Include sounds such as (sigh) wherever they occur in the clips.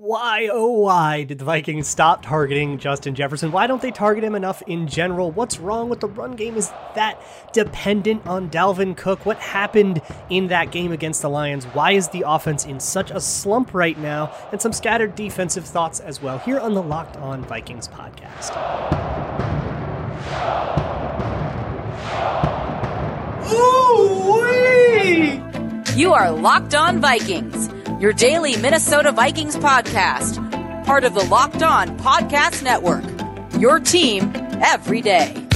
Why, oh, why did the Vikings stop targeting Justin Jefferson? Why don't they target him enough in general? What's wrong with the run game? Is that dependent on Dalvin Cook? What happened in that game against the Lions? Why is the offense in such a slump right now? And some scattered defensive thoughts as well here on the Locked On Vikings podcast. Ooh-wee! You are Locked On Vikings your daily Minnesota Vikings podcast, part of the Locked On Podcast Network. Your team every day.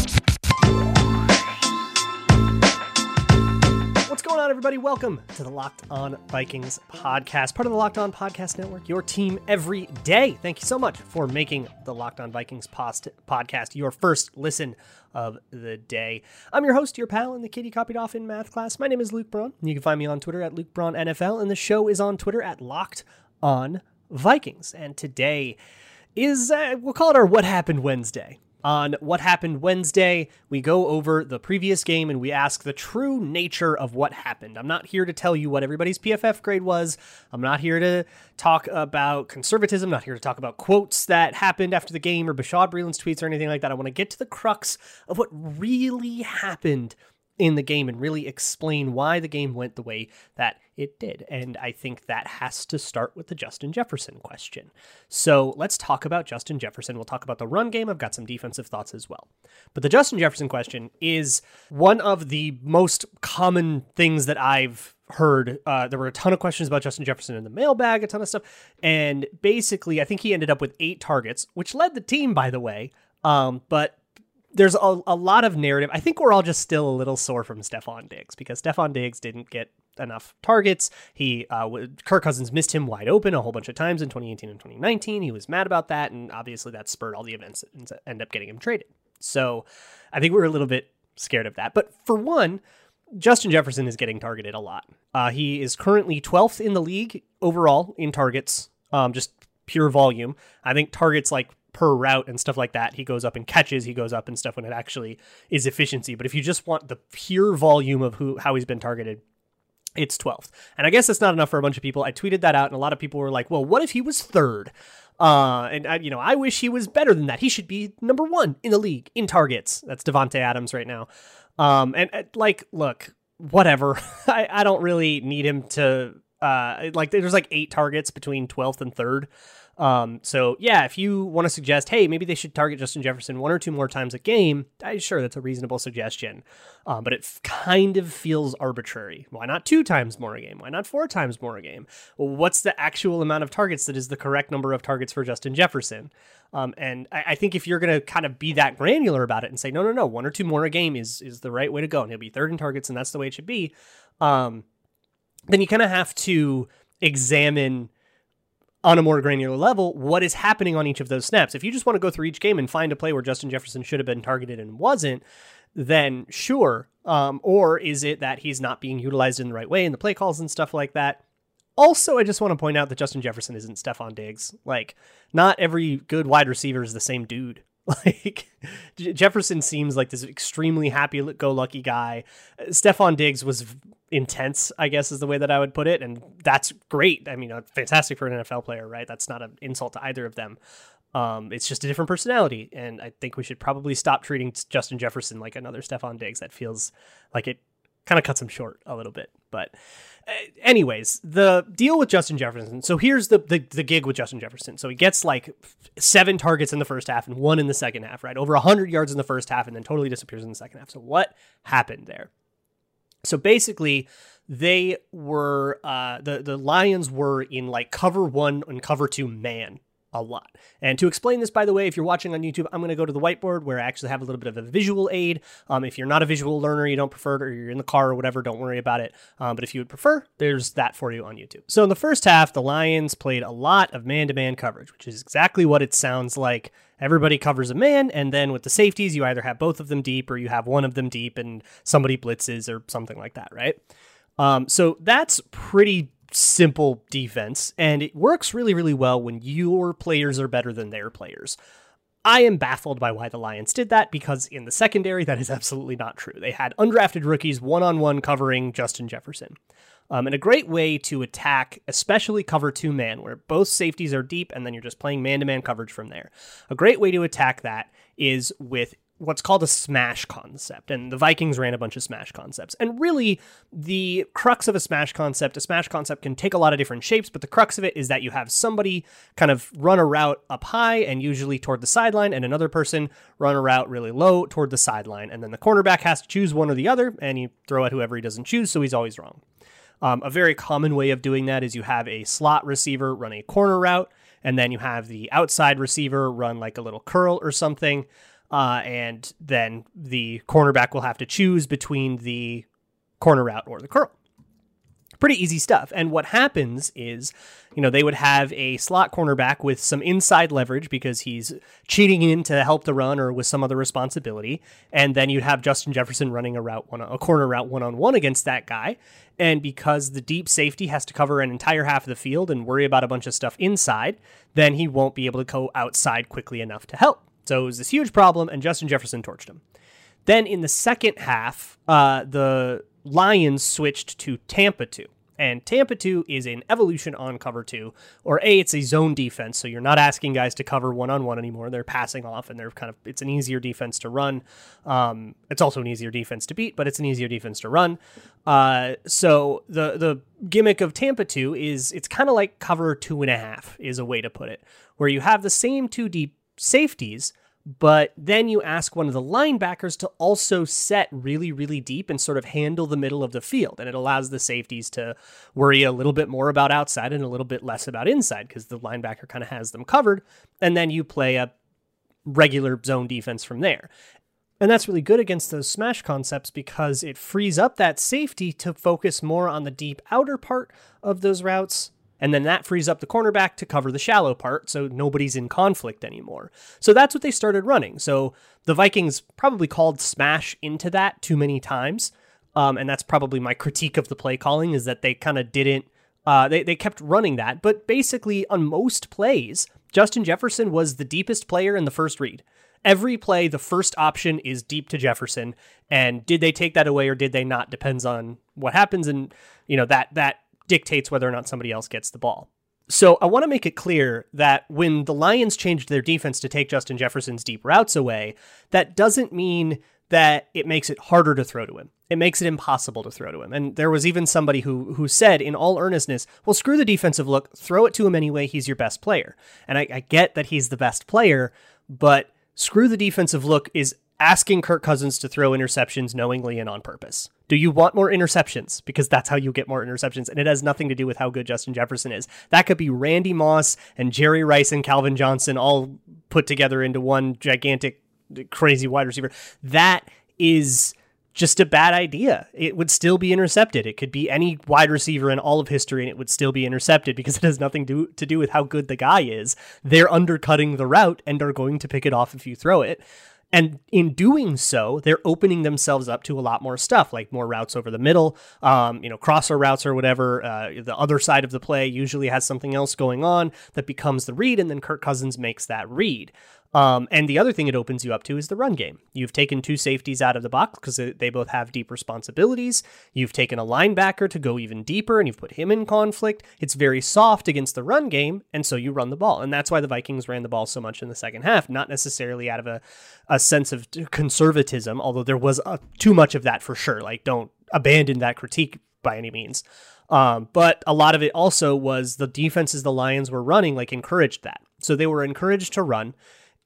What's going on, everybody? Welcome to the Locked On Vikings podcast, part of the Locked On Podcast Network, your team every day. Thank you so much for making the Locked On Vikings post- podcast your first listen of the day. I'm your host, your pal, and the kid you copied off in math class. My name is Luke Braun. You can find me on Twitter at Luke Braun NFL, and the show is on Twitter at Locked On Vikings. And today is, uh, we'll call it our What Happened Wednesday. On What Happened Wednesday, we go over the previous game and we ask the true nature of what happened. I'm not here to tell you what everybody's PFF grade was. I'm not here to talk about conservatism, not here to talk about quotes that happened after the game or Bashaud Breeland's tweets or anything like that. I want to get to the crux of what really happened in the game and really explain why the game went the way that it did. And I think that has to start with the Justin Jefferson question. So let's talk about Justin Jefferson. We'll talk about the run game. I've got some defensive thoughts as well. But the Justin Jefferson question is one of the most common things that I've heard. Uh, there were a ton of questions about Justin Jefferson in the mailbag, a ton of stuff. And basically, I think he ended up with eight targets, which led the team, by the way. Um, but there's a, a lot of narrative. I think we're all just still a little sore from Stefon Diggs because Stefon Diggs didn't get enough targets. He uh, Kirk Cousins missed him wide open a whole bunch of times in 2018 and 2019. He was mad about that, and obviously that spurred all the events that end up getting him traded. So I think we are a little bit scared of that. But for one, Justin Jefferson is getting targeted a lot. Uh, he is currently 12th in the league overall in targets, um, just pure volume. I think targets like per route and stuff like that. He goes up and catches, he goes up and stuff when it actually is efficiency. But if you just want the pure volume of who how he's been targeted, it's 12th. And I guess that's not enough for a bunch of people. I tweeted that out and a lot of people were like, "Well, what if he was third? Uh, and I, you know, I wish he was better than that. He should be number 1 in the league in targets. That's Davante Adams right now. Um, and, and like, look, whatever. (laughs) I, I don't really need him to uh, like there's like eight targets between 12th and 3rd. Um, so yeah, if you want to suggest, hey, maybe they should target Justin Jefferson one or two more times a game, I sure that's a reasonable suggestion. Um, but it f- kind of feels arbitrary. Why not two times more a game? Why not four times more a game? Well, what's the actual amount of targets that is the correct number of targets for Justin Jefferson? Um, and I, I, think if you're going to kind of be that granular about it and say, no, no, no, one or two more a game is is the right way to go, and he'll be third in targets, and that's the way it should be. Um, then you kind of have to examine on a more granular level what is happening on each of those snaps. If you just want to go through each game and find a play where Justin Jefferson should have been targeted and wasn't, then sure. Um, or is it that he's not being utilized in the right way in the play calls and stuff like that? Also, I just want to point out that Justin Jefferson isn't Stefon Diggs. Like, not every good wide receiver is the same dude. (laughs) Like Jefferson seems like this extremely happy-go-lucky guy. Stefon Diggs was intense, I guess is the way that I would put it, and that's great. I mean, uh, fantastic for an NFL player, right? That's not an insult to either of them. Um, it's just a different personality, and I think we should probably stop treating Justin Jefferson like another Stefon Diggs. That feels like it kind of cuts him short a little bit. But, uh, anyways, the deal with Justin Jefferson. So here's the, the the gig with Justin Jefferson. So he gets like seven targets in the first half and one in the second half, right? Over hundred yards in the first half, and then totally disappears in the second half. So what happened there? So basically, they were uh, the the Lions were in like cover one and cover two man a lot. And to explain this, by the way, if you're watching on YouTube, I'm going to go to the whiteboard where I actually have a little bit of a visual aid. Um, if you're not a visual learner, you don't prefer it, or you're in the car or whatever, don't worry about it. Um, but if you would prefer, there's that for you on YouTube. So in the first half, the Lions played a lot of man to man coverage, which is exactly what it sounds like everybody covers a man, and then with the safeties, you either have both of them deep or you have one of them deep and somebody blitzes or something like that, right? Um, so that's pretty simple defense, and it works really, really well when your players are better than their players. I am baffled by why the Lions did that because in the secondary, that is absolutely not true. They had undrafted rookies one on one covering Justin Jefferson. Um, and a great way to attack, especially cover two man, where both safeties are deep and then you're just playing man to man coverage from there. A great way to attack that is with what's called a smash concept. And the Vikings ran a bunch of smash concepts. And really, the crux of a smash concept, a smash concept can take a lot of different shapes, but the crux of it is that you have somebody kind of run a route up high and usually toward the sideline, and another person run a route really low toward the sideline. And then the cornerback has to choose one or the other, and you throw at whoever he doesn't choose, so he's always wrong. Um, a very common way of doing that is you have a slot receiver run a corner route, and then you have the outside receiver run like a little curl or something. Uh, and then the cornerback will have to choose between the corner route or the curl. Pretty easy stuff. And what happens is, you know, they would have a slot cornerback with some inside leverage because he's cheating in to help the run or with some other responsibility. And then you'd have Justin Jefferson running a route one, a corner route one on one against that guy. And because the deep safety has to cover an entire half of the field and worry about a bunch of stuff inside, then he won't be able to go outside quickly enough to help. So it was this huge problem, and Justin Jefferson torched him. Then in the second half, uh, the Lions switched to Tampa 2. And Tampa 2 is an evolution on cover 2, or A, it's a zone defense, so you're not asking guys to cover one on one anymore. They're passing off, and they're kind of, it's an easier defense to run. Um, it's also an easier defense to beat, but it's an easier defense to run. Uh, so the, the gimmick of Tampa 2 is it's kind of like cover two and a half, is a way to put it, where you have the same two deep safeties, but then you ask one of the linebackers to also set really, really deep and sort of handle the middle of the field. And it allows the safeties to worry a little bit more about outside and a little bit less about inside because the linebacker kind of has them covered. And then you play a regular zone defense from there. And that's really good against those smash concepts because it frees up that safety to focus more on the deep outer part of those routes and then that frees up the cornerback to cover the shallow part, so nobody's in conflict anymore. So that's what they started running. So the Vikings probably called smash into that too many times. Um, and that's probably my critique of the play calling is that they kind of didn't, uh, they, they kept running that. But basically, on most plays, Justin Jefferson was the deepest player in the first read. Every play, the first option is deep to Jefferson. And did they take that away or did they not? Depends on what happens. And, you know, that, that dictates whether or not somebody else gets the ball. So I want to make it clear that when the Lions changed their defense to take Justin Jefferson's deep routes away, that doesn't mean that it makes it harder to throw to him. It makes it impossible to throw to him. And there was even somebody who who said in all earnestness, well, screw the defensive look, throw it to him anyway. He's your best player. And I, I get that he's the best player, but screw the defensive look is asking Kirk Cousins to throw interceptions knowingly and on purpose. Do you want more interceptions? Because that's how you get more interceptions. And it has nothing to do with how good Justin Jefferson is. That could be Randy Moss and Jerry Rice and Calvin Johnson all put together into one gigantic, crazy wide receiver. That is just a bad idea. It would still be intercepted. It could be any wide receiver in all of history and it would still be intercepted because (laughs) it has nothing to, to do with how good the guy is. They're undercutting the route and are going to pick it off if you throw it. And in doing so, they're opening themselves up to a lot more stuff, like more routes over the middle, um, you know, crosser routes or whatever. Uh, the other side of the play usually has something else going on that becomes the read, and then Kirk Cousins makes that read. Um, and the other thing it opens you up to is the run game. You've taken two safeties out of the box because they both have deep responsibilities. You've taken a linebacker to go even deeper and you've put him in conflict. It's very soft against the run game, and so you run the ball. And that's why the Vikings ran the ball so much in the second half, not necessarily out of a, a sense of conservatism, although there was a, too much of that for sure. Like, don't abandon that critique by any means. Um, but a lot of it also was the defenses the Lions were running, like, encouraged that. So they were encouraged to run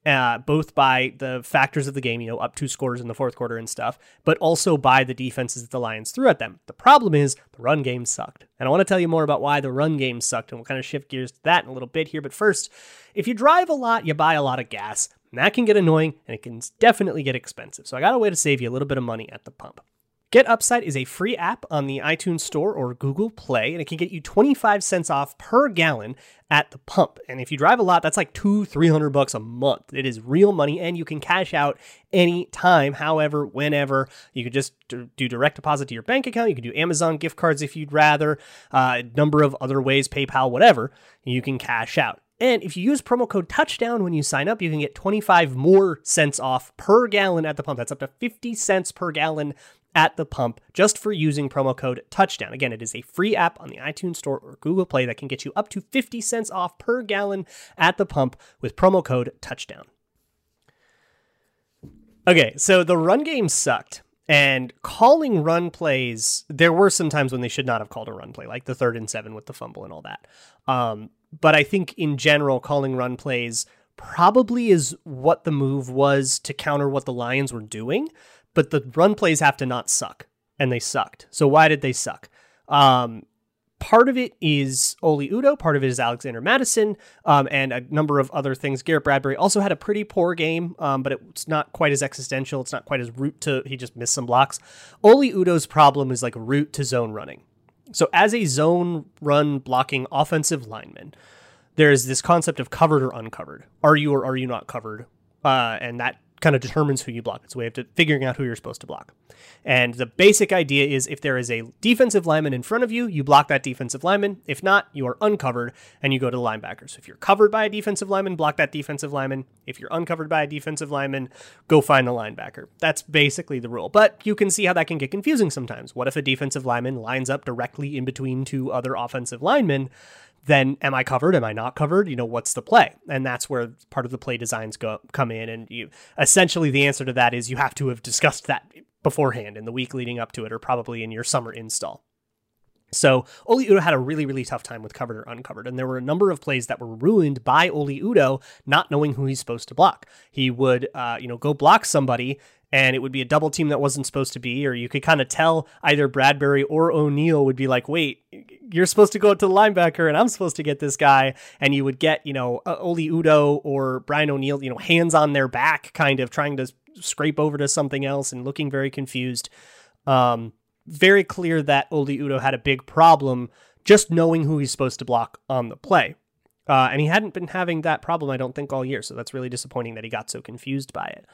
uh, both by the factors of the game, you know, up two scores in the fourth quarter and stuff, but also by the defenses that the Lions threw at them. The problem is the run game sucked. And I want to tell you more about why the run game sucked, and we'll kind of shift gears to that in a little bit here. But first, if you drive a lot, you buy a lot of gas. And that can get annoying and it can definitely get expensive. So I got a way to save you a little bit of money at the pump. Get Upside is a free app on the iTunes Store or Google Play, and it can get you 25 cents off per gallon at the pump. And if you drive a lot, that's like two, 300 bucks a month. It is real money, and you can cash out any time, however, whenever. You could just do direct deposit to your bank account. You can do Amazon gift cards if you'd rather, uh, a number of other ways, PayPal, whatever. You can cash out. And if you use promo code touchdown when you sign up, you can get 25 more cents off per gallon at the pump. That's up to 50 cents per gallon at the pump just for using promo code touchdown. Again, it is a free app on the iTunes Store or Google Play that can get you up to 50 cents off per gallon at the pump with promo code touchdown. Okay, so the run game sucked. And calling run plays, there were some times when they should not have called a run play, like the third and seven with the fumble and all that. Um, but I think in general, calling run plays probably is what the move was to counter what the Lions were doing. But the run plays have to not suck, and they sucked. So why did they suck? Um, part of it is Oli Udoh, part of it is Alexander Mattison, um, and a number of other things. Garrett Bradbury also had a pretty poor game, um, but it's not quite as existential. It's not quite as root to, he just missed some blocks. Oli Udoh's problem is like root to zone running. So as a zone run blocking offensive lineman, there's this concept of covered or uncovered. Are you or are you not covered? Uh, and that kind of determines who you block. It's a way of figuring out who you're supposed to block. And the basic idea is if there is a defensive lineman in front of you, you block that defensive lineman. If not, you are uncovered and you go to the linebacker. So if you're covered by a defensive lineman, block that defensive lineman. If you're uncovered by a defensive lineman, go find the linebacker. That's basically the rule. But you can see how that can get confusing sometimes. What if a defensive lineman lines up directly in between two other offensive linemen? Then am I covered? Am I not covered? You know, what's the play? And that's where part of the play designs go come in. And you essentially the answer to that is you have to have discussed that beforehand in the week leading up to it, or probably in your summer install. So Oli Udoh had a really, really tough time with covered or uncovered, and there were a number of plays that were ruined by Oli Udoh not knowing who he's supposed to block. He would, uh, you know, go block somebody, and it would be a double team that wasn't supposed to be, or you could kind of tell either Bradbury or O'Neill would be like, wait, you're supposed to go to the linebacker and I'm supposed to get this guy. And you would get, you know, Oli Udoh or Brian O'Neill, you know, hands on their back, kind of trying to scrape over to something else and looking very confused. Um, very clear that Oli Udoh had a big problem just knowing who he's supposed to block on the play. Uh, and he hadn't been having that problem, I don't think, all year. So that's really disappointing that he got so confused by it.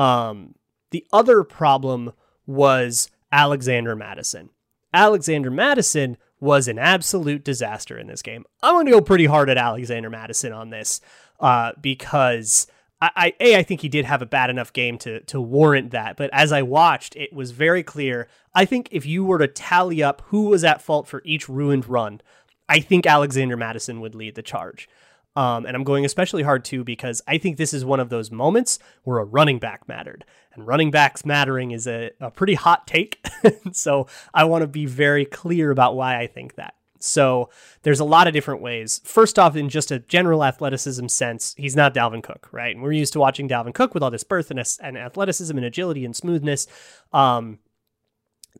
Um, the other problem was Alexander Mattison. Alexander Mattison was an absolute disaster in this game. I'm going to go pretty hard at Alexander Mattison on this uh, because I, I, a I think he did have a bad enough game to to warrant that. But as I watched, it was very clear. I think if you were to tally up who was at fault for each ruined run, I think Alexander Mattison would lead the charge. Um, and I'm going especially hard too because I think this is one of those moments where a running back mattered. And running backs mattering is a, a pretty hot take. (laughs) so I want to be very clear about why I think that. So there's a lot of different ways. First off, in just a general athleticism sense, he's not Dalvin Cook, right? And we're used to watching Dalvin Cook with all this birth and, and athleticism and agility and smoothness. Um,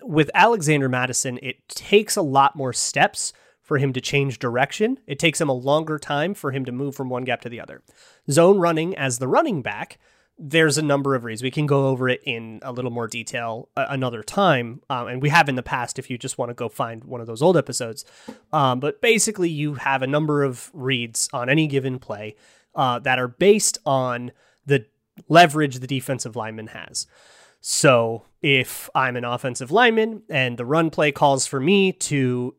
with Alexander Mattison, it takes a lot more steps for him to change direction. It takes him a longer time for him to move from one gap to the other. Zone running as the running back, there's a number of reasons. We can go over it in a little more detail uh, another time. Um, and we have in the past if you just want to go find one of those old episodes. Um, but basically, you have a number of reads on any given play uh, that are based on the leverage the defensive lineman has. So if I'm an offensive lineman and the run play calls for me to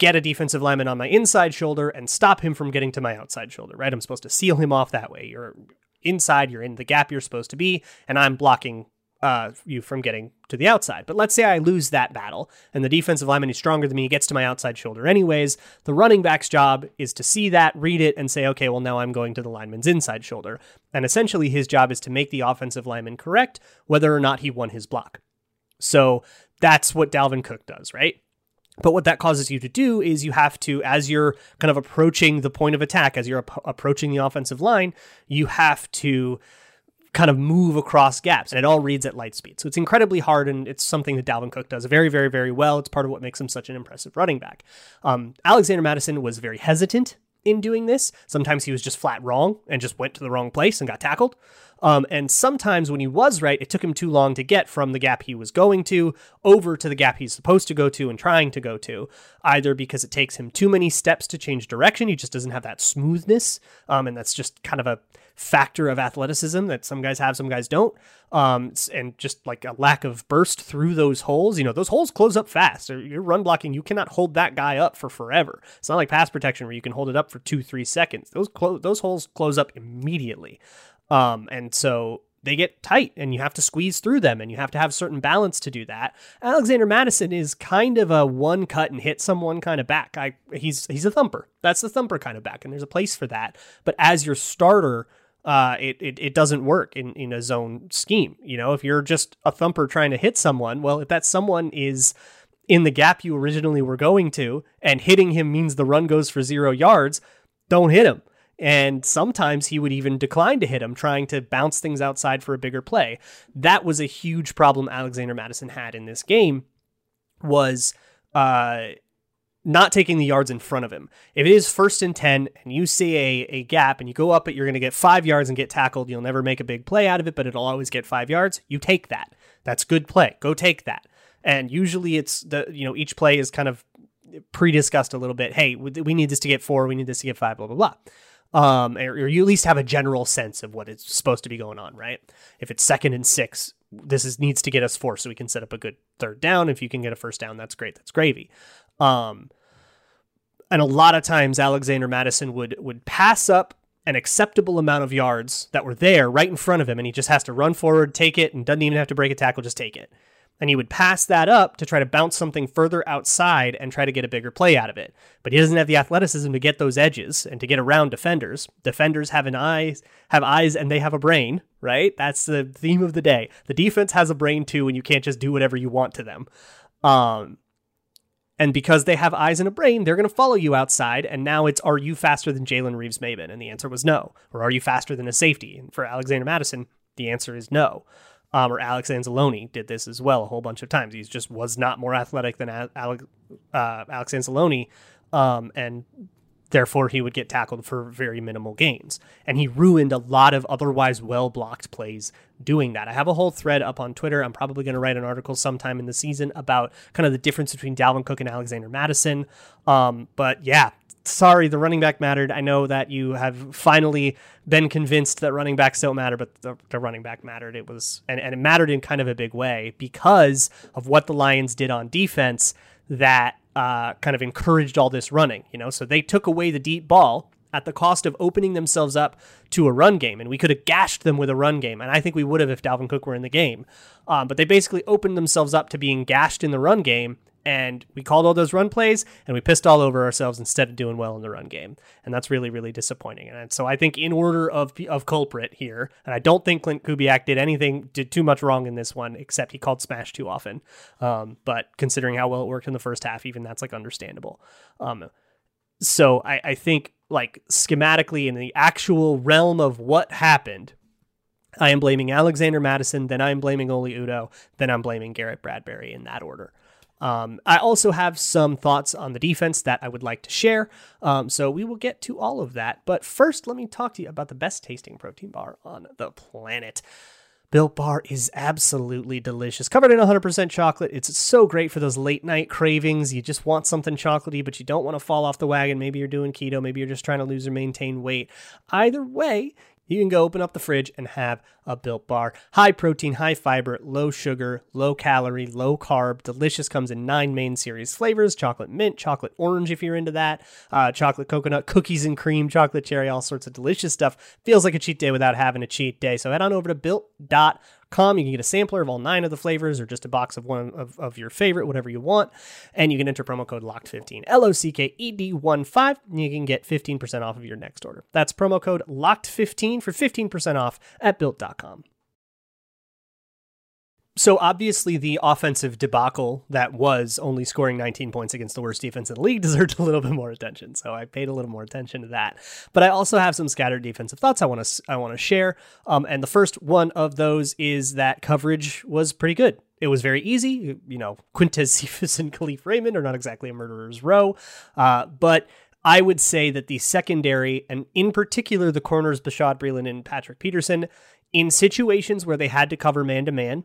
get a defensive lineman on my inside shoulder and stop him from getting to my outside shoulder, right? I'm supposed to seal him off that way. You're inside, you're in the gap you're supposed to be, and I'm blocking uh, you from getting to the outside. But let's say I lose that battle and the defensive lineman is stronger than me, he gets to my outside shoulder anyways. The running back's job is to see that, read it, and say, okay, well, now I'm going to the lineman's inside shoulder. And essentially, his job is to make the offensive lineman correct whether or not he won his block. So that's what Dalvin Cook does, right? But what that causes you to do is you have to, as you're kind of approaching the point of attack, as you're ap- approaching the offensive line, you have to kind of move across gaps. And it all reads at light speed. So it's incredibly hard, and it's something that Dalvin Cook does very, very, very well. It's part of what makes him such an impressive running back. Um, Alexander Mattison was very hesitant in doing this. Sometimes he was just flat wrong and just went to the wrong place and got tackled. Um, and sometimes when he was right, it took him too long to get from the gap he was going to over to the gap he's supposed to go to and trying to go to, either because it takes him too many steps to change direction. He just doesn't have that smoothness. Um, and that's just kind of a factor of athleticism that some guys have, some guys don't. Um, and just like a lack of burst through those holes. You know, those holes close up fast. You're run blocking, you cannot hold that guy up for forever. It's not like pass protection where you can hold it up for two, three seconds. Those clo- those holes close up immediately. Um, and so they get tight and you have to squeeze through them and you have to have certain balance to do that. Alexander Mattison is kind of a one cut and hit someone kind of back. I he's he's a thumper. That's the thumper kind of back and there's a place for that. But as your starter, uh, it, it, it doesn't work in, in a zone scheme. You know, if you're just a thumper trying to hit someone, well, if that someone is in the gap you originally were going to and hitting him means the run goes for zero yards, don't hit him and sometimes he would even decline to hit him, trying to bounce things outside for a bigger play. That was a huge problem Alexander Mattison had in this game. Was uh, not taking the yards in front of him. If it is first and 10 and you see a, a gap and you go up it, you're going to get five yards and get tackled. You'll never make a big play out of it, but it'll always get five yards. You take that. That's good play. Go take that. And usually it's the, you know, each play is kind of pre discussed a little bit. Hey, we need this to get four. We need this to get five, blah, blah, blah um, or, or you at least have a general sense of what is supposed to be going on, right? If it's second and six, this is needs to get us four, so we can set up a good third down. If you can get a first down, that's great. That's gravy. Um, and a lot of times Alexander Mattison would would pass up an acceptable amount of yards that were there right in front of him, and he just has to run forward, take it, and doesn't even have to break a tackle, just take it and he would pass that up to try to bounce something further outside and try to get a bigger play out of it. But he doesn't have the athleticism to get those edges and to get around defenders. Defenders have an eyes have eyes and they have a brain, right? That's the theme of the day. The defense has a brain too, and you can't just do whatever you want to them. Um, and because they have eyes and a brain, they're going to follow you outside. And now it's, are you faster than Jalen Reeves Maybin? And the answer was no. Or are you faster than a safety? And for Alexander Mattison, the answer is no um, or Alex Anzalone did this as well a whole bunch of times. He just was not more athletic than Alex, uh, Alex Anzalone, um, and therefore he would get tackled for very minimal gains. And he ruined a lot of otherwise well blocked plays doing that. I have a whole thread up on Twitter. I'm probably going to write an article sometime in the season about kind of the difference between Dalvin Cook and Alexander Mattison. Um, but yeah, sorry, the running back mattered. I know that you have finally been convinced that running backs don't matter, but the, the, running back mattered. It was, and, and it mattered in kind of a big way because of what the Lions did on defense that uh, kind of encouraged all this running, you know? So they took away the deep ball at the cost of opening themselves up to a run game. And we could have gashed them with a run game. And I think we would have if Dalvin Cook were in the game. Um, but they basically opened themselves up to being gashed in the run game and we called all those run plays and we pissed all over ourselves instead of doing well in the run game and that's really really disappointing and so i think in order of of culprit here and i don't think Klint Kubiak did anything did too much wrong in this one except he called smash too often um, but considering how well it worked in the first half even that's like understandable um, so I, I think like schematically in the actual realm of what happened I am blaming Alexander Mattison, then I'm blaming Oli Udoh, then I'm blaming Garrett Bradbury in that order. Um, I also have some thoughts on the defense that I would like to share. Um, so we will get to all of that. But first, let me talk to you about the best tasting protein bar on the planet. Built Bar is absolutely delicious. Covered in 100% chocolate. It's so great for those late night cravings. You just want something chocolatey, but you don't want to fall off the wagon. Maybe you're doing keto. Maybe you're just trying to lose or maintain weight. Either way, you can go open up the fridge and have a built bar. High protein, high fiber, low sugar, low calorie, low carb. Delicious comes in nine main series flavors chocolate mint, chocolate orange, if you're into that, uh, chocolate coconut, cookies and cream, chocolate cherry, all sorts of delicious stuff. Feels like a cheat day without having a cheat day. So head on over to built.com You can get a sampler of all nine of the flavors or just a box of one of, of your favorite, whatever you want. And you can enter promo code LOCKED15, L O C K E D 1 5, and you can get 15% off of your next order. That's promo code LOCKED15 for 15% off at built.com so obviously the offensive debacle that was only scoring 19 points against the worst defense in the league (laughs) deserved a little bit more attention. So I paid a little more attention to that. But I also have some scattered defensive thoughts I want to I want to share. Um, and the first one of those is that coverage was pretty good. It was very easy. You know, (laughs) Quintez Cephus and Kalif Raymond are not exactly a murderer's row, uh, but I would say that the secondary, and in particular the corners, Bashaud Breeland and Patrick Peterson, in situations where they had to cover man to man,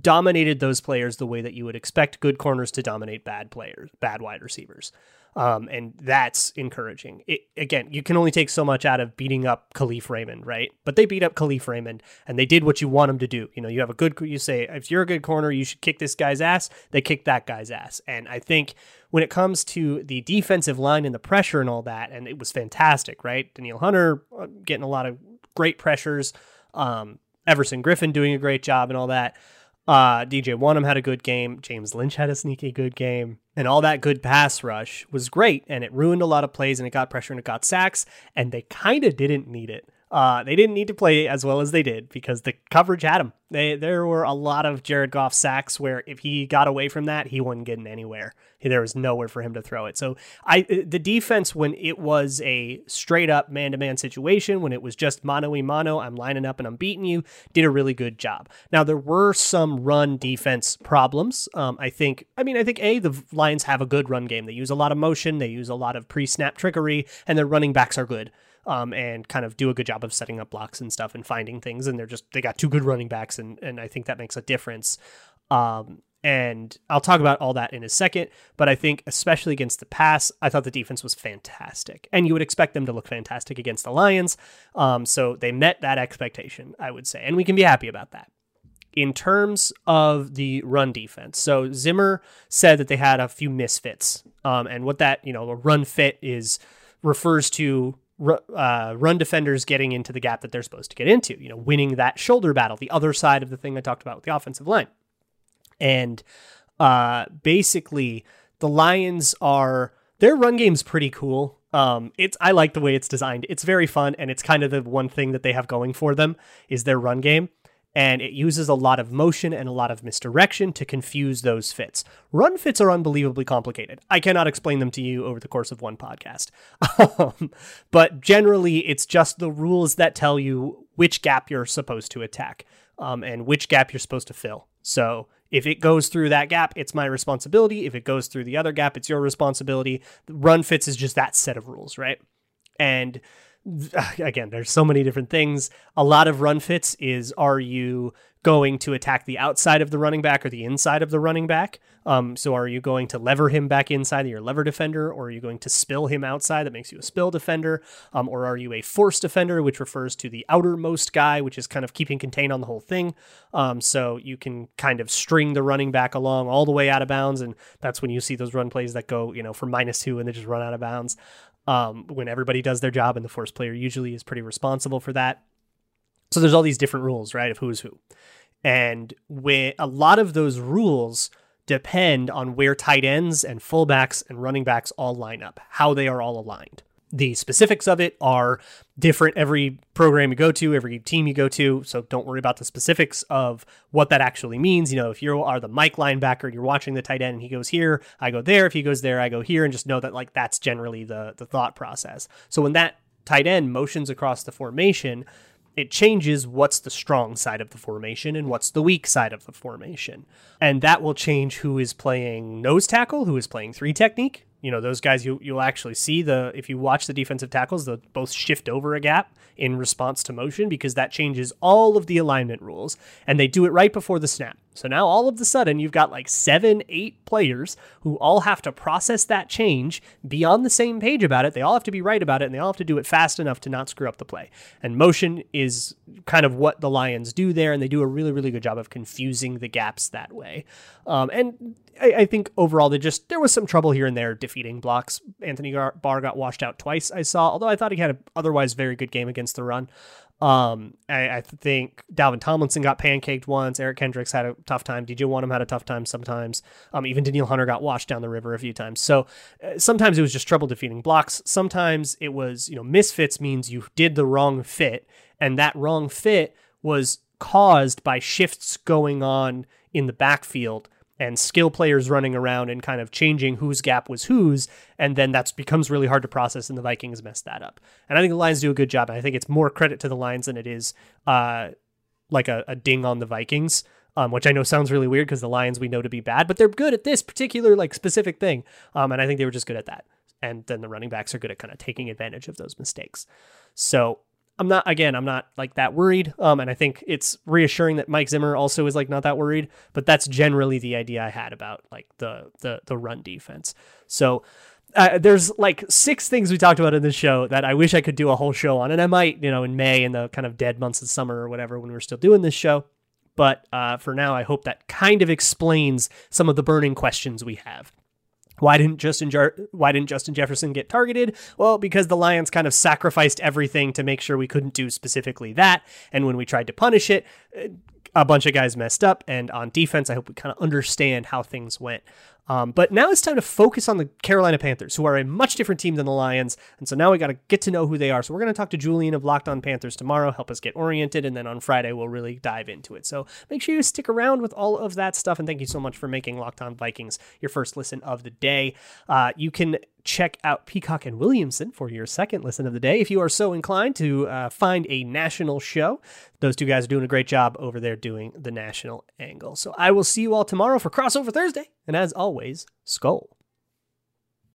dominated those players the way that you would expect good corners to dominate bad players, bad wide receivers. Um, and that's encouraging. It, again, you can only take so much out of beating up Kalif Raymond, right? But they beat up Kalif Raymond and they did what you want them to do. You know, you have a good, you say, if you're a good corner, you should kick this guy's ass. They kick that guy's ass. And I think when it comes to the defensive line and the pressure and all that, and it was fantastic, right? Danielle Hunter uh, getting a lot of great pressures. Um, Everson Griffen doing a great job and all that. Uh, DJ Wonnum had a good game. James Lynch had a sneaky good game. And all that good pass rush was great. And it ruined a lot of plays and it got pressure and it got sacks. And they kind of didn't need it. Uh, they didn't need to play as well as they did because the coverage had them. They, there were a lot of Jared Goff sacks where if he got away from that, he wasn't getting anywhere. There was nowhere for him to throw it. So I uh, the defense when it was a straight up man to man situation, when it was just mano y mano, I'm lining up and I'm beating you, did a really good job. Now there were some run defense problems. Um, I think. I mean, I think a the Lions have a good run game. They use a lot of motion. They use a lot of pre snap trickery, and their running backs are good um, and kind of do a good job of setting up blocks and stuff and finding things. And they're just they got two good running backs, and and I think that makes a difference. Um, and I'll talk about all that in a second. But I think, especially against the pass, I thought the defense was fantastic. And you would expect them to look fantastic against the Lions. Um, so they met that expectation, I would say. And we can be happy about that. In terms of the run defense, so Zimmer said that they had a few misfits. Um, and what that, you know, a run fit is refers to uh, run defenders getting into the gap that they're supposed to get into, you know, winning that shoulder battle, the other side of the thing I talked about with the offensive line. And uh, basically, the Lions are their run game's pretty cool. Um, it's I like the way it's designed. It's very fun, and it's kind of the one thing that they have going for them is their run game and it uses a lot of motion and a lot of misdirection to confuse those fits. Run fits are unbelievably complicated. I cannot explain them to you over the course of one podcast. (laughs) Um, but generally, it's just the rules that tell you which gap you're supposed to attack um, and which gap you're supposed to fill. So if it goes through that gap, it's my responsibility. If it goes through the other gap, it's your responsibility. Run fits is just that set of rules, right? And (sighs) again, there's so many different things. A lot of run fits is are you going to attack the outside of the running back or the inside of the running back? Um, so are you going to lever him back inside, your lever defender, or are you going to spill him outside that makes you a spill defender? Um, or are you a force defender, which refers to the outermost guy, which is kind of keeping contained on the whole thing? Um, so you can kind of string the running back along all the way out of bounds, and that's when you see those run plays that go, you know, for minus two and they just run out of bounds um, when everybody does their job, and the force player usually is pretty responsible for that. So there's all these different rules, right, of who's who. And when a lot of those rules depend on where tight ends and fullbacks and running backs all line up, how they are all aligned. The specifics of it are different every program you go to, every team you go to. So don't worry about the specifics of what that actually means. You know, if you are the Mike linebacker and you're watching the tight end and he goes here, I go there. If he goes there, I go here, and just know that like that's generally the the thought process. So when that tight end motions across the formation, it changes what's the strong side of the formation and what's the weak side of the formation. And that will change who is playing nose tackle, who is playing three technique, you know those guys you you'll actually see the if you watch the defensive tackles they'll both shift over a gap in response to motion because that changes all of the alignment rules. And they do it right before the snap so now all of a sudden you've got like seven eight players who all have to process that change be on the same page about it they all have to be right about it and they all have to do it fast enough to not screw up the play and motion is kind of what the lions do there and they do a really really good job of confusing the gaps that way um, and I, I, think overall they just there was some trouble here and there defeating blocks. Anthony Barr got washed out twice. I saw, although I thought he had an otherwise very good game against the run. Um, I, I, think Dalvin Tomlinson got pancaked once. Eric Kendricks had a tough time. DJ Wonnum had a tough time sometimes. Um, even Daniel Hunter got washed down the river a few times. So uh, sometimes it was just trouble defeating blocks. Sometimes it was, you know, misfits means you did the wrong fit, and that wrong fit was caused by shifts going on in the backfield and skill players running around and kind of changing whose gap was whose, and then that becomes really hard to process, and the Vikings mess that up. And I think the Lions do a good job, and I think it's more credit to the Lions than it is uh, like a, a ding on the Vikings. Um, which I know sounds really weird because the Lions we know to be bad, but they're good at this particular like specific thing, um, and I think they were just good at that. And then the running backs are good at kind of taking advantage of those mistakes. So I'm not again, I'm not like that worried. Um, and I think it's reassuring that Mike Zimmer also is like not that worried. But that's generally the idea I had about like the the the run defense. So uh, there's like six things we talked about in this show that I wish I could do a whole show on, and I might, you know, in May in the kind of dead months of summer or whatever when we're still doing this show. But uh, for now, I hope that kind of explains some of the burning questions we have. Why didn't Justin Jar- Why didn't Justin Jefferson get targeted? Well, because the Lions kind of sacrificed everything to make sure we couldn't do specifically that, and when we tried to punish it, uh, a bunch of guys messed up. And on defense, I hope we kind of understand how things went. Um, but now it's time to focus on the Carolina Panthers, who are a much different team than the Lions. And so now we got to get to know who they are. So we're going to talk to Julian of Locked On Panthers tomorrow, help us get oriented. And then on Friday, we'll really dive into it. So make sure you stick around with all of that stuff. And thank you so much for making Locked On Vikings your first listen of the day. Uh, you can check out Peacock and Williamson for your second listen of the day if you are so inclined to uh, find a national show. Those two guys are doing a great job over there doing the national angle. So I will see you all tomorrow for Crossover Thursday. And as always, Skull.